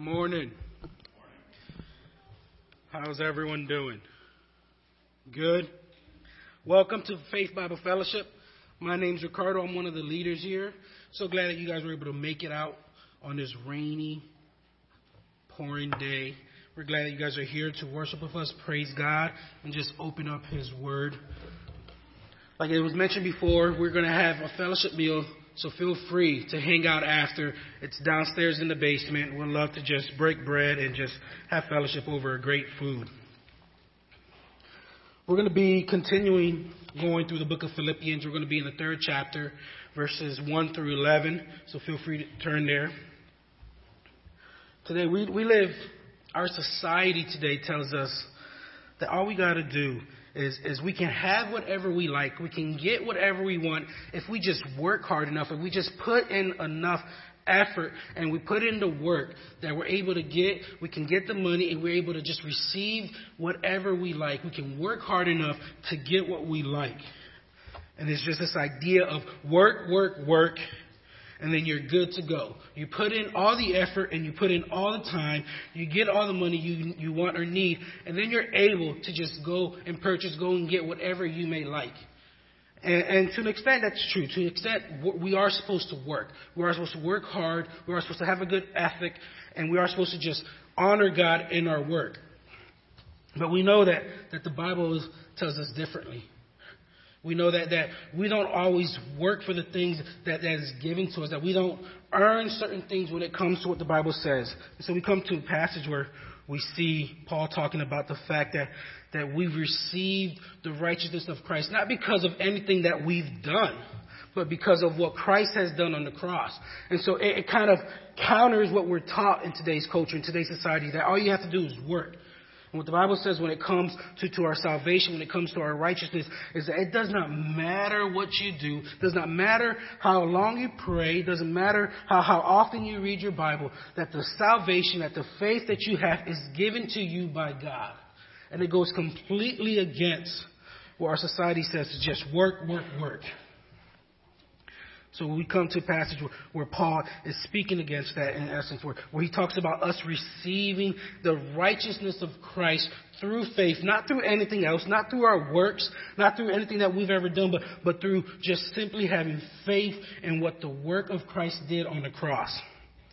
morning. How's everyone doing? Good? Welcome to Faith Bible Fellowship. My name's Ricardo. I'm one of the leaders here. So glad that you guys were able to make it out on this rainy, pouring day. We're glad that you guys are here to worship with us, praise God, and just open up His Word. Like it was mentioned before, we're going to have a fellowship meal so feel free to hang out after. It's downstairs in the basement. We'd love to just break bread and just have fellowship over great food. We're going to be continuing going through the book of Philippians. We're going to be in the third chapter, verses 1 through 11. So feel free to turn there. Today, we, we live, our society today tells us that all we got to do is, is we can have whatever we like. We can get whatever we want if we just work hard enough, if we just put in enough effort and we put in the work that we're able to get, we can get the money and we're able to just receive whatever we like. We can work hard enough to get what we like. And it's just this idea of work, work, work, and then you're good to go. You put in all the effort and you put in all the time, you get all the money you, you want or need, and then you're able to just go and purchase, go and get whatever you may like. And, and to an extent, that's true. To an extent, we are supposed to work. We are supposed to work hard. We are supposed to have a good ethic, and we are supposed to just honor God in our work. But we know that, that the Bible tells us differently. We know that, that we don't always work for the things that, that is given to us, that we don't earn certain things when it comes to what the Bible says. And so we come to a passage where we see Paul talking about the fact that, that we've received the righteousness of Christ, not because of anything that we've done, but because of what Christ has done on the cross. And so it, it kind of counters what we're taught in today's culture, in today's society, that all you have to do is work. What the Bible says when it comes to, to our salvation, when it comes to our righteousness, is that it does not matter what you do, it does not matter how long you pray, it doesn't matter how, how often you read your Bible, that the salvation, that the faith that you have is given to you by God. And it goes completely against what our society says is just work, work, work. So we come to a passage where, Paul is speaking against that in essence, where, where he talks about us receiving the righteousness of Christ through faith, not through anything else, not through our works, not through anything that we've ever done, but, but through just simply having faith in what the work of Christ did on the cross.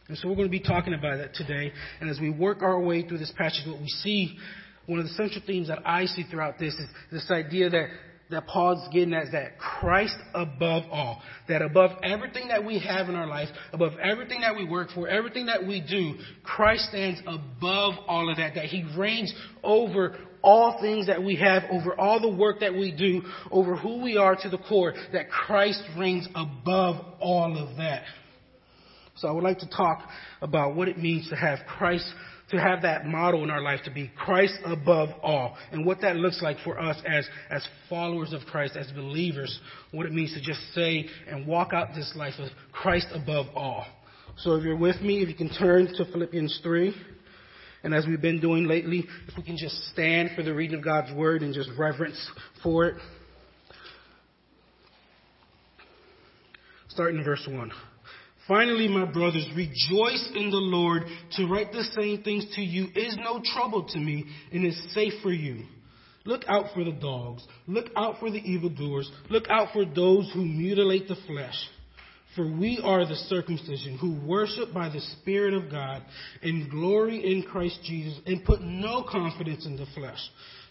And so we're going to be talking about that today. And as we work our way through this passage, what we see, one of the central themes that I see throughout this is this idea that that Paul's getting at is that Christ above all. That above everything that we have in our life, above everything that we work for, everything that we do, Christ stands above all of that. That He reigns over all things that we have, over all the work that we do, over who we are to the core. That Christ reigns above all of that. So I would like to talk about what it means to have Christ to have that model in our life to be Christ above all and what that looks like for us as, as followers of Christ, as believers, what it means to just say and walk out this life of Christ above all. So if you're with me, if you can turn to Philippians 3. And as we've been doing lately, if we can just stand for the reading of God's word and just reverence for it. Starting in verse 1. Finally, my brothers, rejoice in the Lord. To write the same things to you is no trouble to me and is safe for you. Look out for the dogs. Look out for the evildoers. Look out for those who mutilate the flesh. For we are the circumcision who worship by the Spirit of God and glory in Christ Jesus and put no confidence in the flesh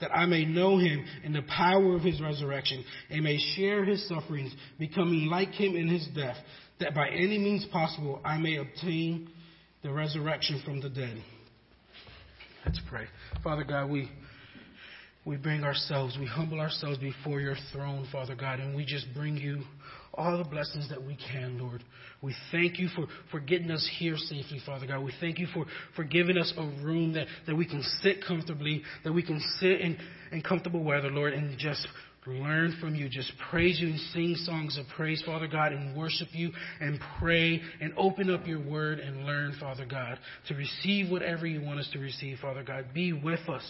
that I may know him in the power of his resurrection, and may share his sufferings, becoming like him in his death, that by any means possible I may obtain the resurrection from the dead. Let's pray. Father God, we we bring ourselves, we humble ourselves before your throne, Father God, and we just bring you all the blessings that we can, Lord. We thank you for, for getting us here safely, Father God. We thank you for, for giving us a room that, that we can sit comfortably, that we can sit in, in comfortable weather, Lord, and just learn from you. Just praise you and sing songs of praise, Father God, and worship you and pray and open up your word and learn, Father God, to receive whatever you want us to receive, Father God. Be with us.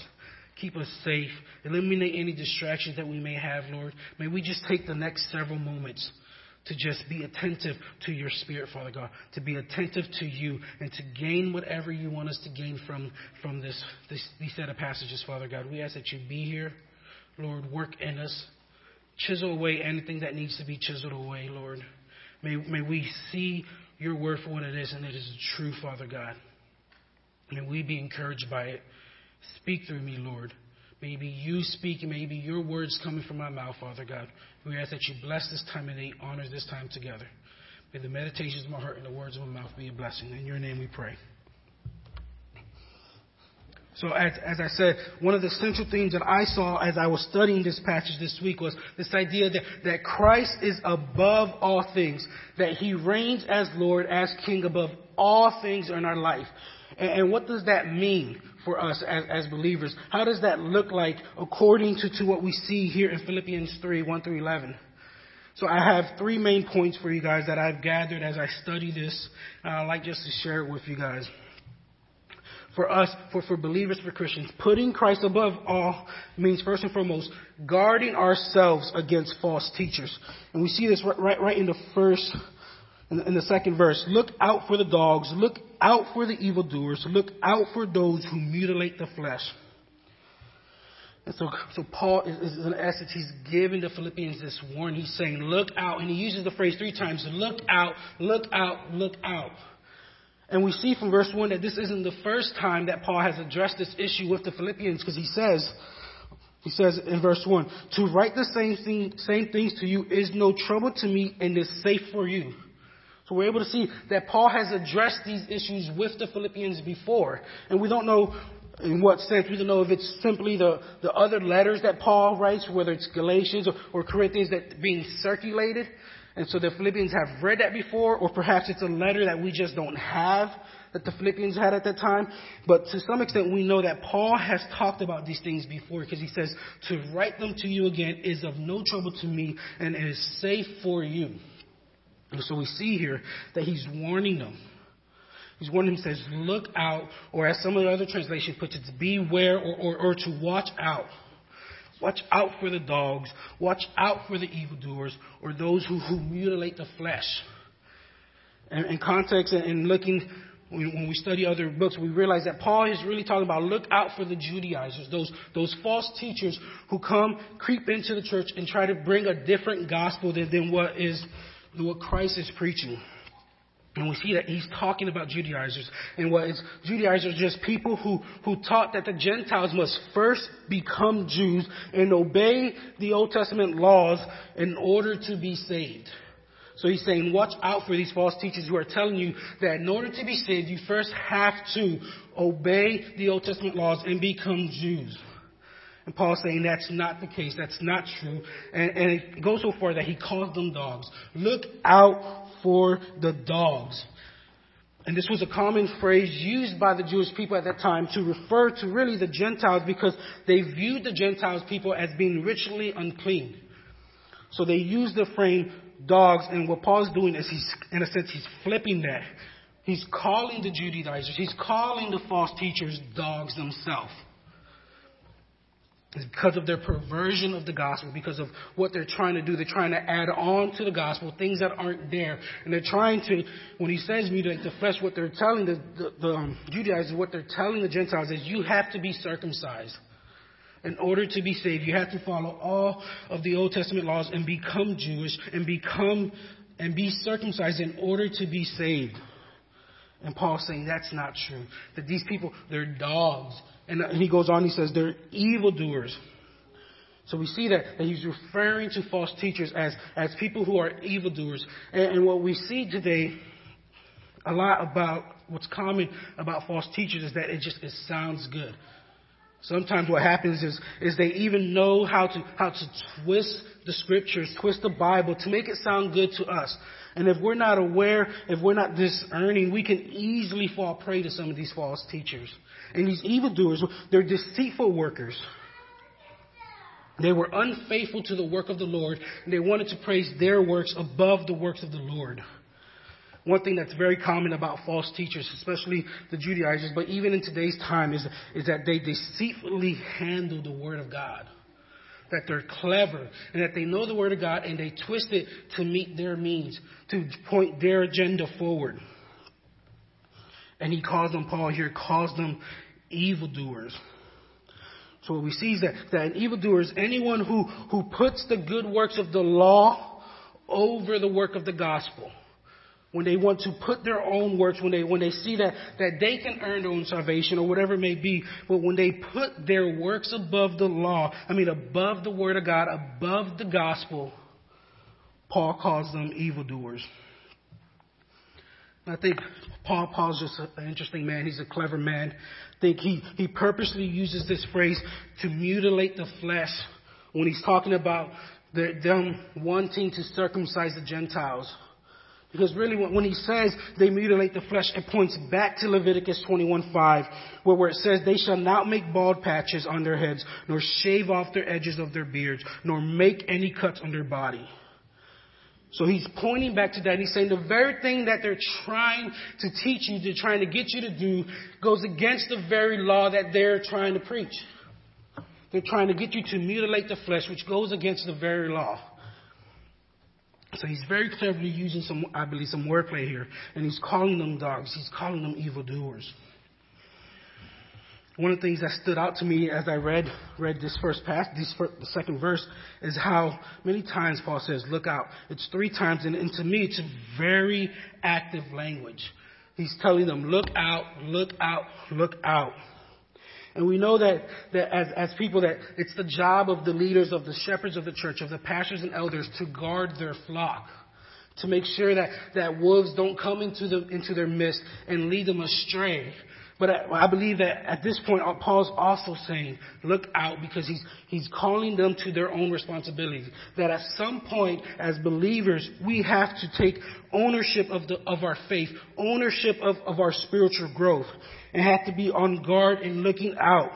Keep us safe. Eliminate any distractions that we may have, Lord. May we just take the next several moments to just be attentive to your spirit, Father God, to be attentive to you and to gain whatever you want us to gain from, from this, this, these set of passages, Father God. We ask that you be here, Lord, work in us, chisel away anything that needs to be chiseled away, Lord. May, may we see your word for what it is, and it is true, Father God. May we be encouraged by it. Speak through me, Lord. Maybe you speaking, maybe your words coming from my mouth, Father God. We ask that you bless this time and honor this time together. May the meditations of my heart and the words of my mouth be a blessing. In your name we pray. So, as, as I said, one of the central themes that I saw as I was studying this passage this week was this idea that, that Christ is above all things, that he reigns as Lord, as King above all things in our life. And, and what does that mean for us as, as believers? How does that look like according to, to what we see here in Philippians 3 1 through 11? So I have three main points for you guys that I've gathered as I study this. I'd like just to share it with you guys. For us, for, for believers, for Christians, putting Christ above all means first and foremost guarding ourselves against false teachers. And we see this right, right, right in the first in the second verse, look out for the dogs, look out for the evildoers, look out for those who mutilate the flesh. And so, so Paul is, is in essence, he's giving the Philippians this warning. He's saying, look out. And he uses the phrase three times, look out, look out, look out. And we see from verse 1 that this isn't the first time that Paul has addressed this issue with the Philippians because he says, he says in verse 1, to write the same, thing, same things to you is no trouble to me and is safe for you. So we're able to see that Paul has addressed these issues with the Philippians before. And we don't know in what sense. We don't know if it's simply the, the other letters that Paul writes, whether it's Galatians or, or Corinthians that being circulated. And so the Philippians have read that before, or perhaps it's a letter that we just don't have that the Philippians had at that time. But to some extent, we know that Paul has talked about these things before because he says, to write them to you again is of no trouble to me and is safe for you. And so we see here that he's warning them. He's warning them, he says, look out, or as some of the other translations put it, beware or, or, or to watch out. Watch out for the dogs. Watch out for the evildoers or those who, who mutilate the flesh. And in context and looking, when we study other books, we realize that Paul is really talking about look out for the Judaizers, those, those false teachers who come, creep into the church and try to bring a different gospel than, than what is what Christ is preaching. And we see that he's talking about Judaizers. And what is Judaizers just people who, who taught that the Gentiles must first become Jews and obey the Old Testament laws in order to be saved. So he's saying, watch out for these false teachers who are telling you that in order to be saved, you first have to obey the Old Testament laws and become Jews. And Paul's saying that's not the case. That's not true. And, and it goes so far that he calls them dogs. Look out for the dogs. And this was a common phrase used by the Jewish people at that time to refer to really the Gentiles because they viewed the Gentiles people as being ritually unclean. So they used the frame dogs, and what Paul's doing is he's, in a sense, he's flipping that. He's calling the Judaizers, he's calling the false teachers dogs themselves. Because of their perversion of the gospel, because of what they're trying to do. They're trying to add on to the gospel things that aren't there. And they're trying to, when he says mutilate the flesh, what they're telling the, the, the um, Judaizers, what they're telling the Gentiles is you have to be circumcised. In order to be saved, you have to follow all of the Old Testament laws and become Jewish and become and be circumcised in order to be saved. And Paul's saying that's not true. That these people, they're dogs. And he goes on, he says they're evildoers. So we see that, that he's referring to false teachers as, as people who are evildoers. And, and what we see today a lot about what's common about false teachers is that it just it sounds good. Sometimes what happens is, is they even know how to, how to twist the scriptures, twist the Bible to make it sound good to us. And if we're not aware, if we're not discerning, we can easily fall prey to some of these false teachers. And these evildoers, they're deceitful workers. They were unfaithful to the work of the Lord, and they wanted to praise their works above the works of the Lord. One thing that's very common about false teachers, especially the Judaizers, but even in today's time, is, is that they deceitfully handle the Word of God. That they're clever and that they know the Word of God and they twist it to meet their means, to point their agenda forward. And he calls them, Paul here calls them evildoers. So what we see is that, that an evildoer is anyone who, who puts the good works of the law over the work of the gospel when they want to put their own works, when they, when they see that, that they can earn their own salvation or whatever it may be, but when they put their works above the law, I mean above the Word of God, above the gospel, Paul calls them evildoers. I think Paul Paul's just an interesting man. He's a clever man. I think he, he purposely uses this phrase to mutilate the flesh when he's talking about the, them wanting to circumcise the Gentiles. Because really, when he says they mutilate the flesh, it points back to Leviticus 21:5, where, where it says, They shall not make bald patches on their heads, nor shave off their edges of their beards, nor make any cuts on their body. So he's pointing back to that. He's saying the very thing that they're trying to teach you, they're trying to get you to do, goes against the very law that they're trying to preach. They're trying to get you to mutilate the flesh, which goes against the very law. So he's very cleverly using some, I believe, some wordplay here, and he's calling them dogs. He's calling them evildoers. One of the things that stood out to me as I read read this first pass, this first, the second verse, is how many times Paul says, "Look out." It's three times, and, and to me, it's very active language. He's telling them, "Look out, look out, look out." And we know that, that as, as people that it's the job of the leaders, of the shepherds of the church, of the pastors and elders to guard their flock. To make sure that, that wolves don't come into, the, into their midst and lead them astray. But I, I believe that at this point, uh, Paul's also saying, look out because he's, he's calling them to their own responsibility. That at some point, as believers, we have to take ownership of, the, of our faith, ownership of, of our spiritual growth and have to be on guard and looking out.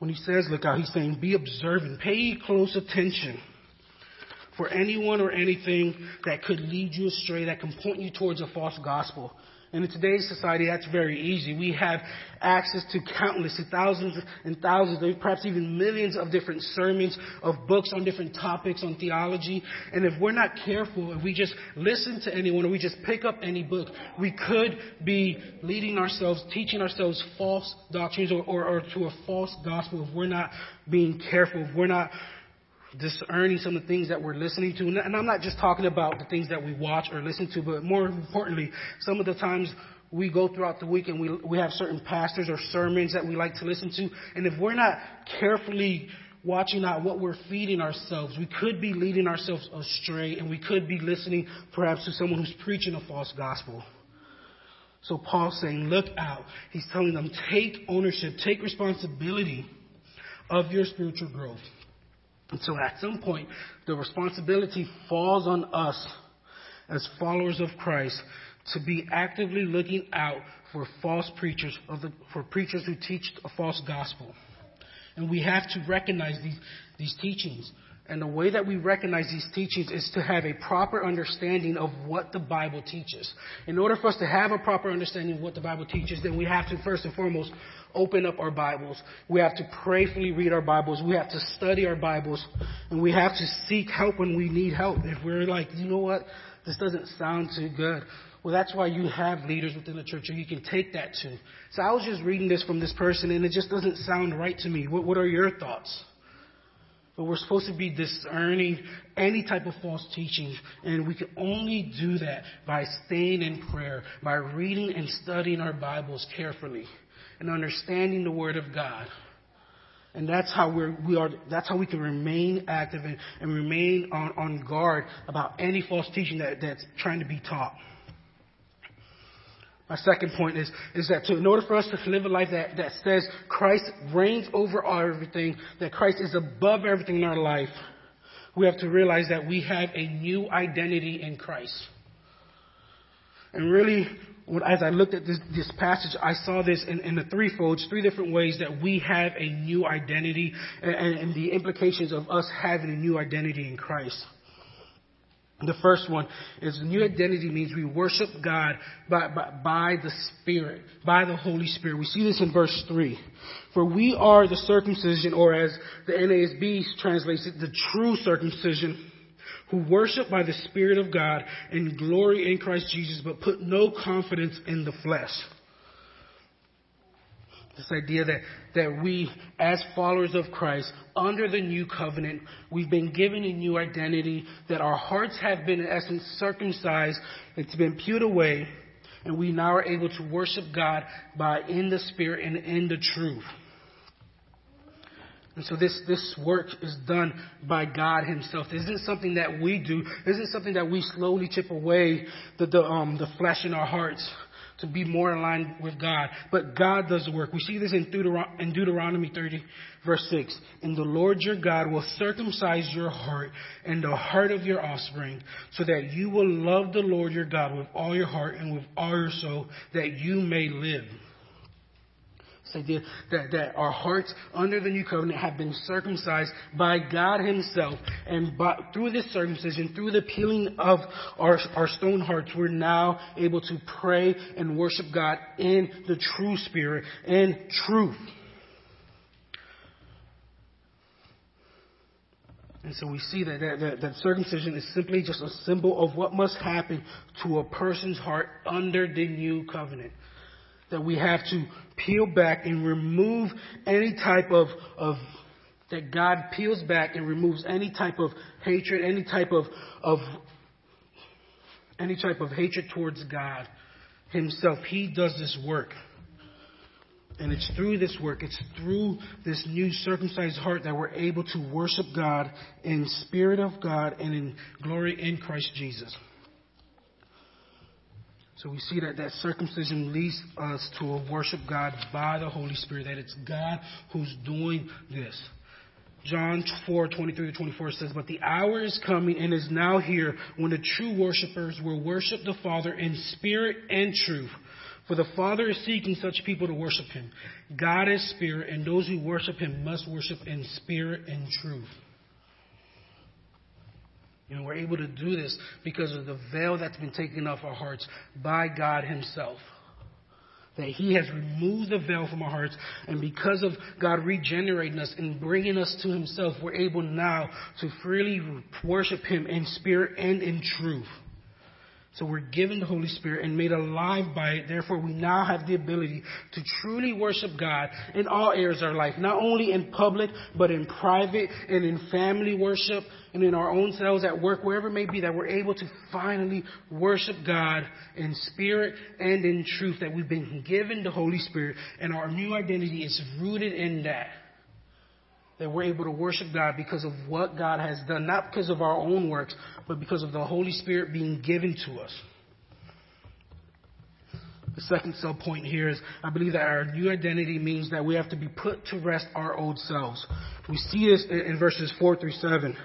When he says look out, he's saying be observant, pay close attention for anyone or anything that could lead you astray, that can point you towards a false gospel. And in today's society, that's very easy. We have access to countless, thousands and thousands, perhaps even millions of different sermons, of books on different topics on theology. And if we're not careful, if we just listen to anyone or we just pick up any book, we could be leading ourselves, teaching ourselves false doctrines or, or, or to a false gospel if we're not being careful, if we're not discerning some of the things that we're listening to. And I'm not just talking about the things that we watch or listen to, but more importantly, some of the times we go throughout the week and we, we have certain pastors or sermons that we like to listen to. And if we're not carefully watching out what we're feeding ourselves, we could be leading ourselves astray and we could be listening perhaps to someone who's preaching a false gospel. So Paul's saying, look out. He's telling them, take ownership, take responsibility of your spiritual growth. And so at some point, the responsibility falls on us as followers of Christ to be actively looking out for false preachers, the, for preachers who teach a false gospel. And we have to recognize these, these teachings. And the way that we recognize these teachings is to have a proper understanding of what the Bible teaches. In order for us to have a proper understanding of what the Bible teaches, then we have to first and foremost open up our Bibles. We have to prayerfully read our Bibles. We have to study our Bibles. And we have to seek help when we need help. If we're like, you know what? This doesn't sound too good. Well, that's why you have leaders within the church, and you can take that to. So I was just reading this from this person, and it just doesn't sound right to me. What, what are your thoughts? But we're supposed to be discerning any type of false teaching. And we can only do that by staying in prayer, by reading and studying our Bibles carefully, and understanding the Word of God. And that's how we're, we are, that's how we can remain active and, and remain on, on guard about any false teaching that, that's trying to be taught. My second point is, is that to, in order for us to live a life that, that says Christ reigns over everything, that Christ is above everything in our life, we have to realize that we have a new identity in Christ. And really, as I looked at this, this passage, I saw this in, in the threefolds, three different ways that we have a new identity and, and the implications of us having a new identity in Christ. The first one is new identity means we worship God by, by, by, the Spirit, by the Holy Spirit. We see this in verse 3. For we are the circumcision, or as the NASB translates it, the true circumcision, who worship by the Spirit of God and glory in Christ Jesus, but put no confidence in the flesh. This idea that, that we, as followers of Christ, under the new covenant, we've been given a new identity, that our hearts have been, in essence, circumcised, it's been peeled away, and we now are able to worship God by in the Spirit and in the truth. And so this, this work is done by God Himself. This isn't something that we do. This isn't something that we slowly chip away the, the, um, the flesh in our hearts to be more in line with God. But God does the work. We see this in, Deuteron- in Deuteronomy 30, verse 6. And the Lord your God will circumcise your heart and the heart of your offspring, so that you will love the Lord your God with all your heart and with all your soul, that you may live. This idea that, that our hearts under the new covenant have been circumcised by God Himself. And by, through this circumcision, through the peeling of our, our stone hearts, we're now able to pray and worship God in the true spirit and truth. And so we see that, that, that, that, circumcision is simply just a symbol of what must happen to a person's heart under the new covenant that we have to peel back and remove any type of, of that God peels back and removes any type of hatred, any type of, of any type of hatred towards God Himself. He does this work. And it's through this work, it's through this new circumcised heart that we're able to worship God in spirit of God and in glory in Christ Jesus. So we see that that circumcision leads us to worship God by the Holy Spirit, that it's God who's doing this. John 4, 23 to 24 says, But the hour is coming and is now here when the true worshippers will worship the Father in spirit and truth. For the Father is seeking such people to worship Him. God is spirit, and those who worship Him must worship in spirit and truth. You know, we're able to do this because of the veil that's been taken off our hearts by God Himself. That He has removed the veil from our hearts, and because of God regenerating us and bringing us to Himself, we're able now to freely worship Him in spirit and in truth. So we're given the Holy Spirit and made alive by it. Therefore, we now have the ability to truly worship God in all areas of our life, not only in public, but in private and in family worship and in our own selves at work, wherever it may be, that we're able to finally worship God in spirit and in truth, that we've been given the Holy Spirit, and our new identity is rooted in that that we're able to worship God because of what God has done, not because of our own works, but because of the Holy Spirit being given to us. The second sub point here is I believe that our new identity means that we have to be put to rest our old selves. We see this in verses 4 through 7.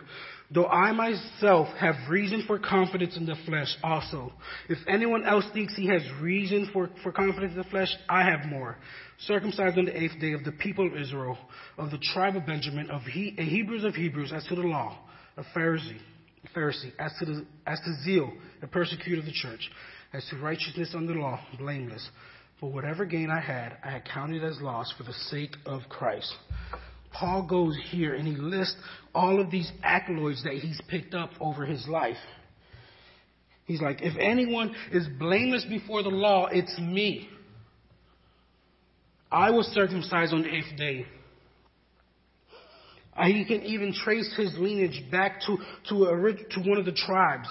Though I myself have reason for confidence in the flesh also. If anyone else thinks he has reason for, for confidence in the flesh, I have more. Circumcised on the eighth day of the people of Israel, of the tribe of Benjamin, of he, Hebrews of Hebrews, as to the law, a Pharisee, a Pharisee, as to, the, as to zeal, a persecutor of the church, as to righteousness under the law, blameless. But whatever gain I had, I had counted as loss for the sake of Christ. Paul goes here and he lists all of these accolades that he's picked up over his life. He's like, if anyone is blameless before the law, it's me. I was circumcised on the eighth day. Uh, he can even trace his lineage back to, to, a, to one of the tribes.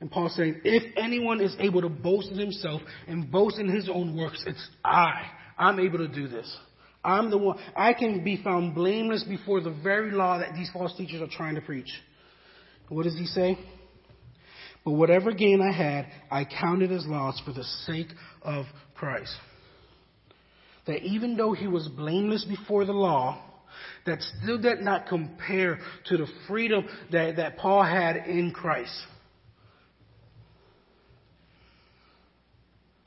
And Paul's saying, if anyone is able to boast in himself and boast in his own works, it's I. I'm able to do this. I'm the one. I can be found blameless before the very law that these false teachers are trying to preach. What does he say? But whatever gain I had, I counted as loss for the sake of Christ. That even though he was blameless before the law, that still did not compare to the freedom that, that Paul had in Christ.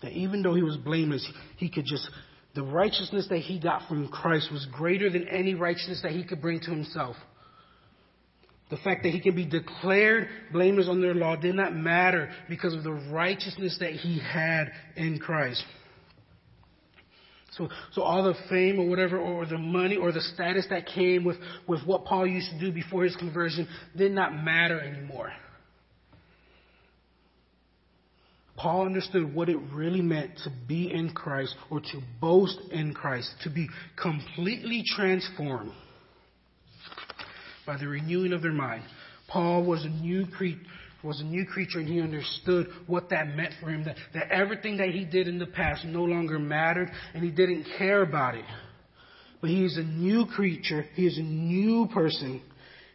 That even though he was blameless, he could just, the righteousness that he got from Christ was greater than any righteousness that he could bring to himself. The fact that he can be declared blameless under law did not matter because of the righteousness that he had in Christ. So, so all the fame or whatever, or the money or the status that came with, with what Paul used to do before his conversion did not matter anymore. Paul understood what it really meant to be in Christ or to boast in Christ, to be completely transformed by the renewing of their mind. Paul was a new creature was a new creature and he understood what that meant for him, that, that everything that he did in the past no longer mattered and he didn't care about it. But he is a new creature, he is a new person.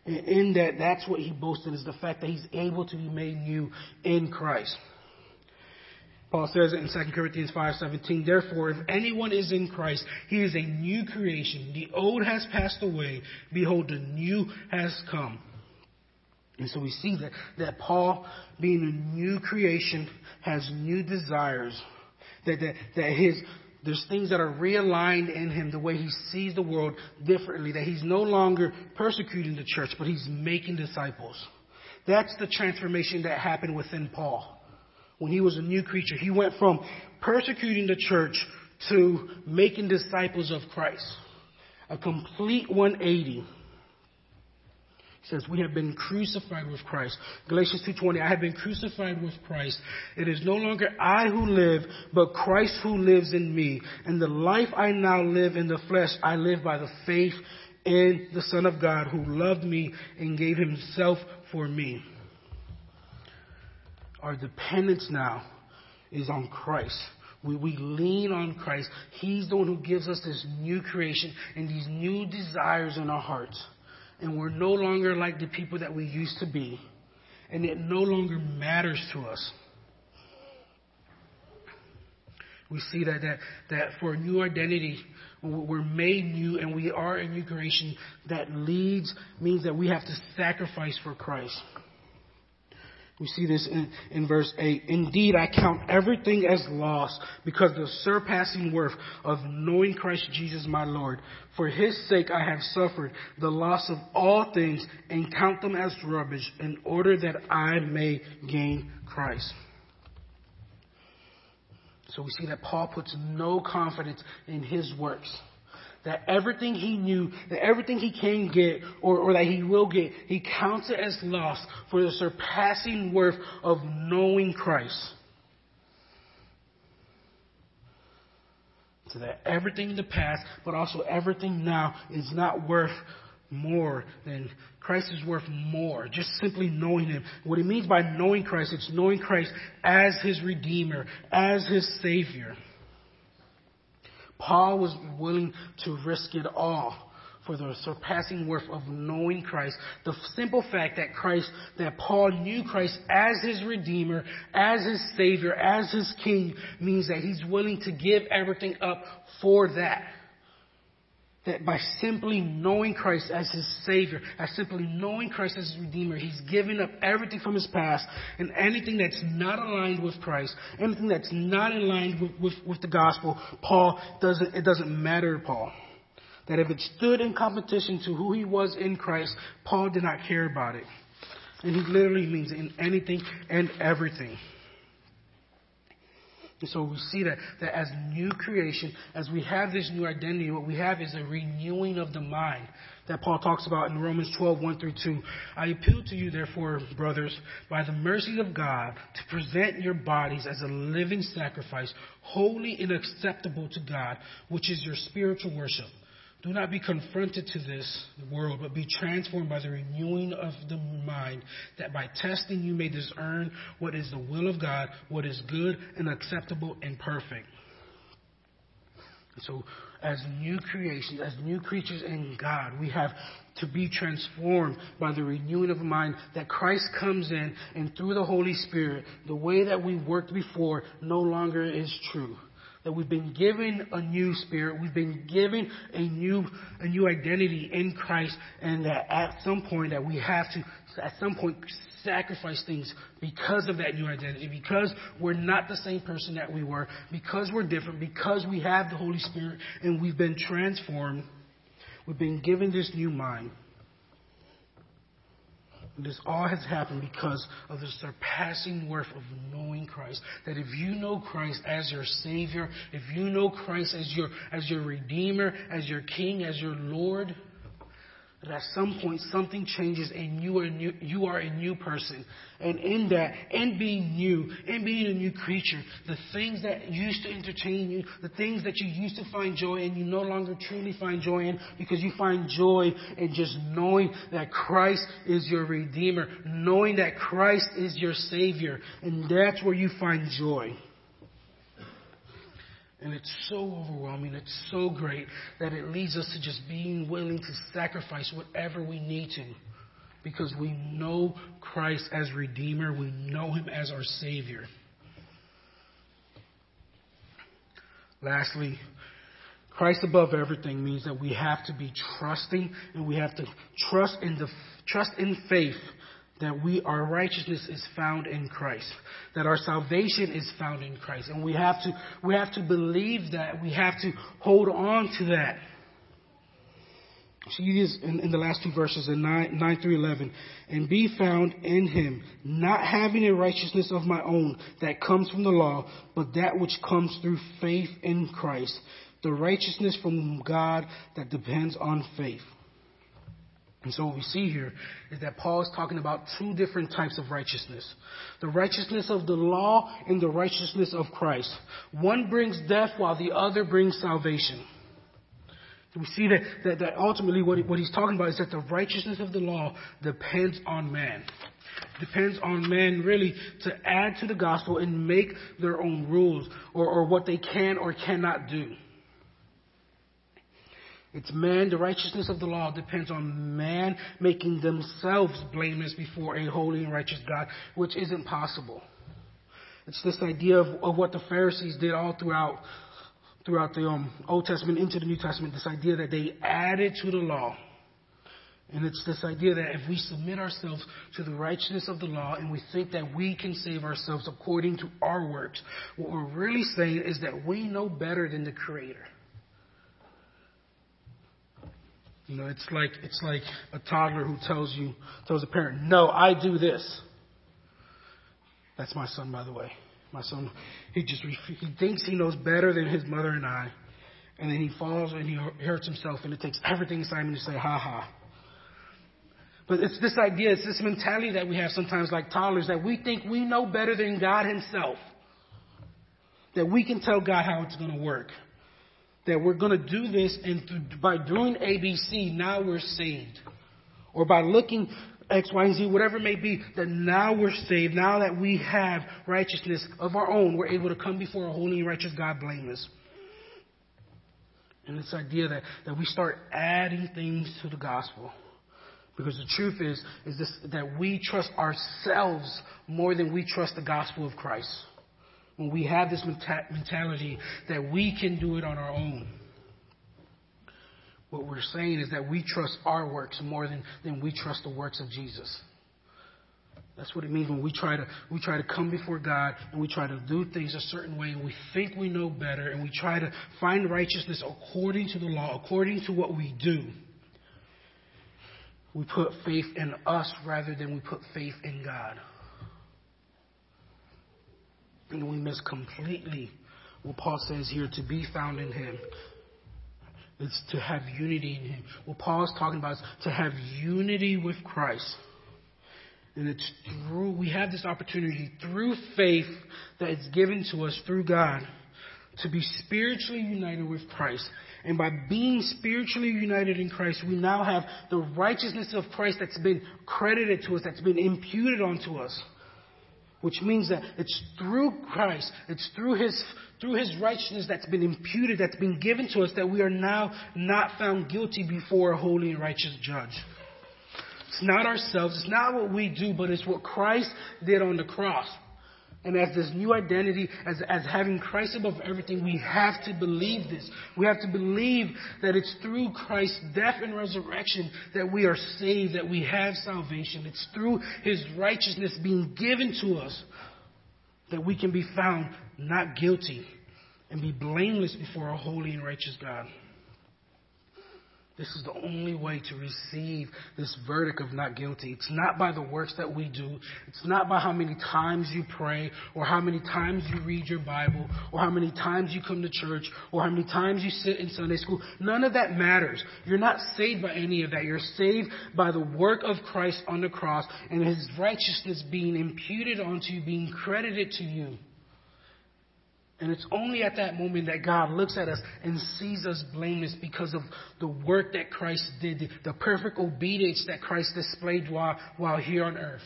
And in that, that's what he boasted is the fact that he's able to be made new in Christ. Paul says it in 2 Corinthians 5:17, "Therefore, if anyone is in Christ, he is a new creation. The old has passed away; behold, the new has come." And so we see that, that Paul, being a new creation, has new desires. That, that, that his, there's things that are realigned in him, the way he sees the world differently, that he's no longer persecuting the church, but he's making disciples. That's the transformation that happened within Paul. When he was a new creature, he went from persecuting the church to making disciples of Christ. A complete 180 He says we have been crucified with Christ. Galatians 2:20 I have been crucified with Christ. It is no longer I who live, but Christ who lives in me. And the life I now live in the flesh, I live by the faith in the Son of God who loved me and gave himself for me. Our dependence now is on Christ. We, we lean on Christ. He's the one who gives us this new creation and these new desires in our hearts and we're no longer like the people that we used to be, and it no longer matters to us. We see that, that, that for a new identity, we're made new and we are a new creation that leads, means that we have to sacrifice for Christ. We see this in, in verse 8. Indeed, I count everything as loss because the surpassing worth of knowing Christ Jesus my Lord. For his sake I have suffered the loss of all things and count them as rubbish in order that I may gain Christ. So we see that Paul puts no confidence in his works that everything he knew, that everything he can get or, or that he will get, he counts it as loss for the surpassing worth of knowing Christ. So that everything in the past, but also everything now, is not worth more than Christ is worth more. Just simply knowing Him. What it means by knowing Christ, it's knowing Christ as His Redeemer, as His Savior. Paul was willing to risk it all for the surpassing worth of knowing Christ. The simple fact that Christ, that Paul knew Christ as his Redeemer, as his Savior, as his King, means that he's willing to give everything up for that that by simply knowing Christ as his Savior, as simply knowing Christ as his Redeemer, he's given up everything from his past and anything that's not aligned with Christ, anything that's not in line with, with, with the gospel, Paul doesn't, it doesn't matter to Paul. That if it stood in competition to who he was in Christ, Paul did not care about it. And he literally means in anything and everything. And so we see that, that as new creation, as we have this new identity, what we have is a renewing of the mind that Paul talks about in Romans 12, 1 through 2. I appeal to you, therefore, brothers, by the mercy of God, to present your bodies as a living sacrifice, holy and acceptable to God, which is your spiritual worship. Do not be confronted to this world, but be transformed by the renewing of the mind, that by testing you may discern what is the will of God, what is good and acceptable and perfect. So, as new creations, as new creatures in God, we have to be transformed by the renewing of mind that Christ comes in and through the Holy Spirit, the way that we worked before no longer is true that we've been given a new spirit, we've been given a new a new identity in Christ, and that at some point that we have to at some point sacrifice things because of that new identity, because we're not the same person that we were, because we're different, because we have the Holy Spirit and we've been transformed, we've been given this new mind. This all has happened because of the surpassing worth of knowing Christ. That if you know Christ as your Savior, if you know Christ as your, as your Redeemer, as your King, as your Lord, that at some point something changes and you are, new, you are a new person. And in that, and being new, and being a new creature, the things that used to entertain you, the things that you used to find joy in, you no longer truly find joy in because you find joy in just knowing that Christ is your Redeemer, knowing that Christ is your Savior. And that's where you find joy. And it's so overwhelming, it's so great that it leads us to just being willing to sacrifice whatever we need to because we know Christ as Redeemer, we know Him as our Savior. Lastly, Christ above everything means that we have to be trusting and we have to trust in the trust in faith that we our righteousness is found in Christ, that our salvation is found in Christ, and we have to we have to believe that we have to hold on to that. See this in, in the last two verses in 9, 9 through 11. And be found in him, not having a righteousness of my own that comes from the law, but that which comes through faith in Christ, the righteousness from God that depends on faith. And so what we see here is that Paul is talking about two different types of righteousness. The righteousness of the law and the righteousness of Christ. One brings death while the other brings salvation. We see that, that, that ultimately what, what he's talking about is that the righteousness of the law depends on man. Depends on man really to add to the gospel and make their own rules or, or what they can or cannot do. It's man, the righteousness of the law depends on man making themselves blameless before a holy and righteous God, which isn't possible. It's this idea of, of what the Pharisees did all throughout throughout the um, Old Testament into the New Testament, this idea that they added to the law. And it's this idea that if we submit ourselves to the righteousness of the law and we think that we can save ourselves according to our works, what we're really saying is that we know better than the Creator. You know, it's like it's like a toddler who tells you tells a parent, "No, I do this." That's my son, by the way. My son, he just he thinks he knows better than his mother and I, and then he falls and he hurts himself, and it takes everything him to say, "Ha ha." But it's this idea, it's this mentality that we have sometimes, like toddlers, that we think we know better than God Himself. That we can tell God how it's going to work that we're going to do this, and th- by doing ABC, now we're saved. Or by looking X, Y, and Z, whatever it may be, that now we're saved. Now that we have righteousness of our own, we're able to come before a holy and righteous God blameless. And this idea that, that we start adding things to the gospel. Because the truth is, is this, that we trust ourselves more than we trust the gospel of Christ when we have this mentality that we can do it on our own. What we're saying is that we trust our works more than, than we trust the works of Jesus. That's what it means when we try to we try to come before God and we try to do things a certain way and we think we know better and we try to find righteousness according to the law, according to what we do. We put faith in us rather than we put faith in God. And we miss completely what Paul says here to be found in Him. It's to have unity in Him. What Paul is talking about is to have unity with Christ. And it's through, we have this opportunity through faith that is given to us through God to be spiritually united with Christ. And by being spiritually united in Christ, we now have the righteousness of Christ that's been credited to us, that's been imputed onto us. Which means that it's through Christ, it's through His, through His righteousness that's been imputed, that's been given to us, that we are now not found guilty before a holy and righteous judge. It's not ourselves, it's not what we do, but it's what Christ did on the cross. And as this new identity, as, as having Christ above everything, we have to believe this. We have to believe that it's through Christ's death and resurrection that we are saved, that we have salvation. It's through His righteousness being given to us that we can be found not guilty and be blameless before a holy and righteous God. This is the only way to receive this verdict of not guilty. It's not by the works that we do. It's not by how many times you pray or how many times you read your Bible or how many times you come to church or how many times you sit in Sunday school. None of that matters. You're not saved by any of that. You're saved by the work of Christ on the cross and his righteousness being imputed onto you, being credited to you. And it's only at that moment that God looks at us and sees us blameless because of the work that Christ did, the perfect obedience that Christ displayed while, while here on earth.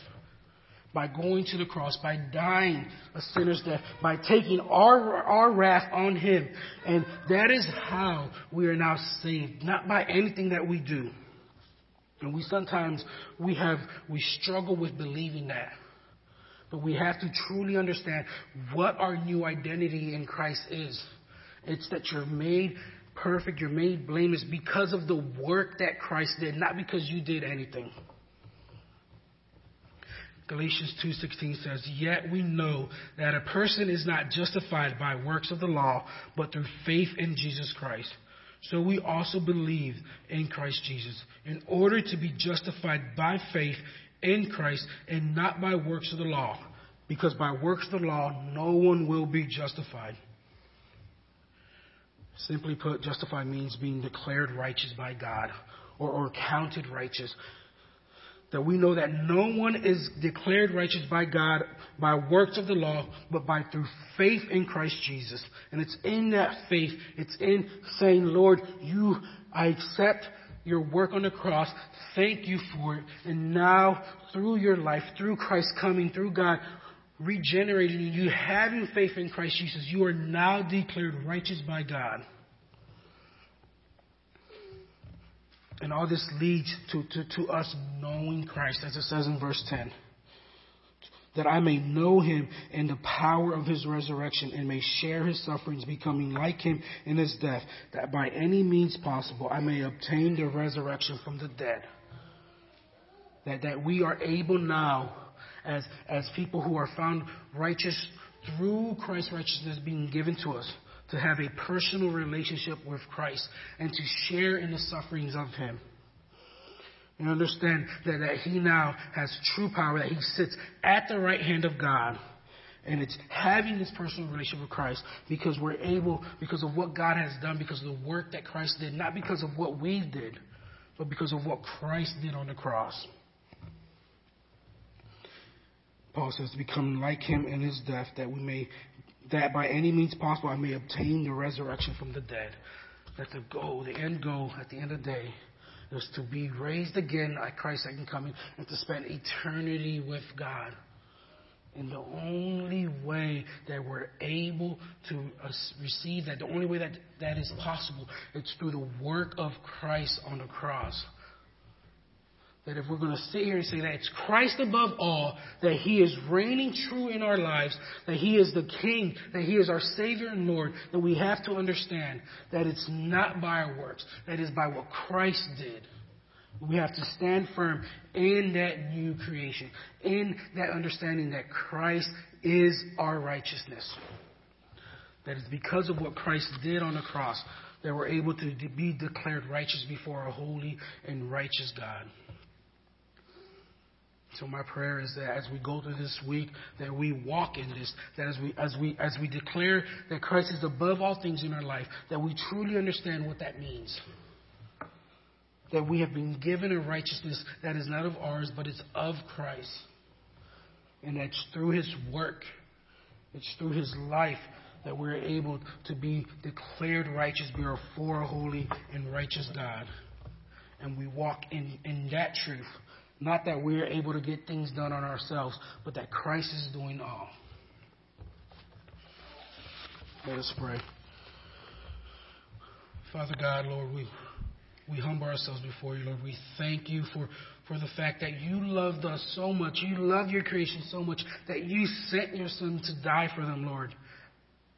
By going to the cross, by dying a sinner's death, by taking our, our wrath on Him. And that is how we are now saved, not by anything that we do. And we sometimes, we have, we struggle with believing that. But we have to truly understand what our new identity in Christ is. It's that you're made perfect, you're made blameless because of the work that Christ did, not because you did anything. Galatians 2:16 says, "Yet we know that a person is not justified by works of the law, but through faith in Jesus Christ." So we also believe in Christ Jesus in order to be justified by faith in Christ and not by works of the law, because by works of the law no one will be justified. Simply put, justified means being declared righteous by God or, or counted righteous. That we know that no one is declared righteous by God by works of the law, but by through faith in Christ Jesus. And it's in that faith, it's in saying, Lord, you, I accept your work on the cross. Thank you for it. And now, through your life, through Christ coming, through God regenerating you, having faith in Christ Jesus, you are now declared righteous by God. And all this leads to, to, to us knowing Christ, as it says in verse 10 that I may know him in the power of his resurrection and may share his sufferings, becoming like him in his death, that by any means possible I may obtain the resurrection from the dead. That, that we are able now, as, as people who are found righteous through Christ's righteousness being given to us, to have a personal relationship with Christ and to share in the sufferings of him and understand that, that he now has true power, that he sits at the right hand of God. And it's having this personal relationship with Christ because we're able, because of what God has done, because of the work that Christ did, not because of what we did, but because of what Christ did on the cross. Paul says to become like him in his death, that we may, that by any means possible, I may obtain the resurrection from the dead. That the goal, the end goal at the end of the day, is to be raised again at Christ's second coming and to spend eternity with God. And the only way that we're able to uh, receive that, the only way that that is possible, it's through the work of Christ on the cross. That if we're going to sit here and say that it's Christ above all, that He is reigning true in our lives, that He is the King, that He is our Savior and Lord, that we have to understand that it's not by our works, that is by what Christ did. We have to stand firm in that new creation, in that understanding that Christ is our righteousness. That is because of what Christ did on the cross that we're able to be declared righteous before a holy and righteous God. So my prayer is that as we go through this week, that we walk in this, that as we as we as we declare that Christ is above all things in our life, that we truly understand what that means. That we have been given a righteousness that is not of ours, but it's of Christ. And that's through his work, it's through his life that we're able to be declared righteous before a holy and righteous God. And we walk in, in that truth. Not that we're able to get things done on ourselves, but that Christ is doing all. Let us pray. Father God, Lord, we, we humble ourselves before you, Lord. We thank you for, for the fact that you loved us so much. You love your creation so much that you sent your son to die for them, Lord.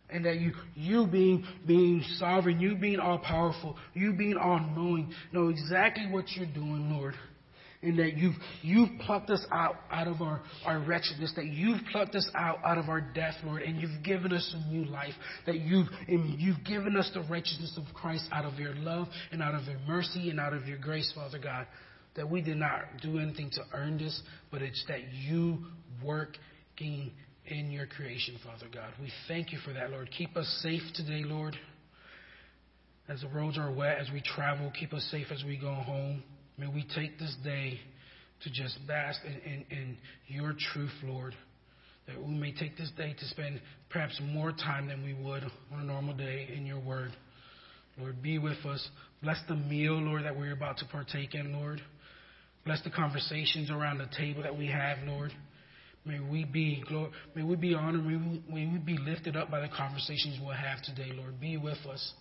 And that you, you being, being sovereign, you being all powerful, you being all knowing, know exactly what you're doing, Lord and that you've, you've plucked us out, out of our, our wretchedness, that you've plucked us out, out of our death, Lord, and you've given us a new life, that you've, you've given us the righteousness of Christ out of your love and out of your mercy and out of your grace, Father God, that we did not do anything to earn this, but it's that you working in your creation, Father God. We thank you for that, Lord. Keep us safe today, Lord. As the roads are wet, as we travel, keep us safe as we go home. May we take this day to just bask in, in, in, your truth, Lord. That we may take this day to spend perhaps more time than we would on a normal day in your word. Lord, be with us. Bless the meal, Lord, that we're about to partake in, Lord. Bless the conversations around the table that we have, Lord. May we be may we be honored. May we, may we be lifted up by the conversations we'll have today, Lord. Be with us.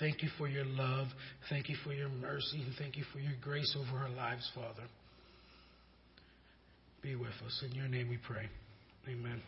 Thank you for your love. Thank you for your mercy. And thank you for your grace over our lives, Father. Be with us. In your name we pray. Amen.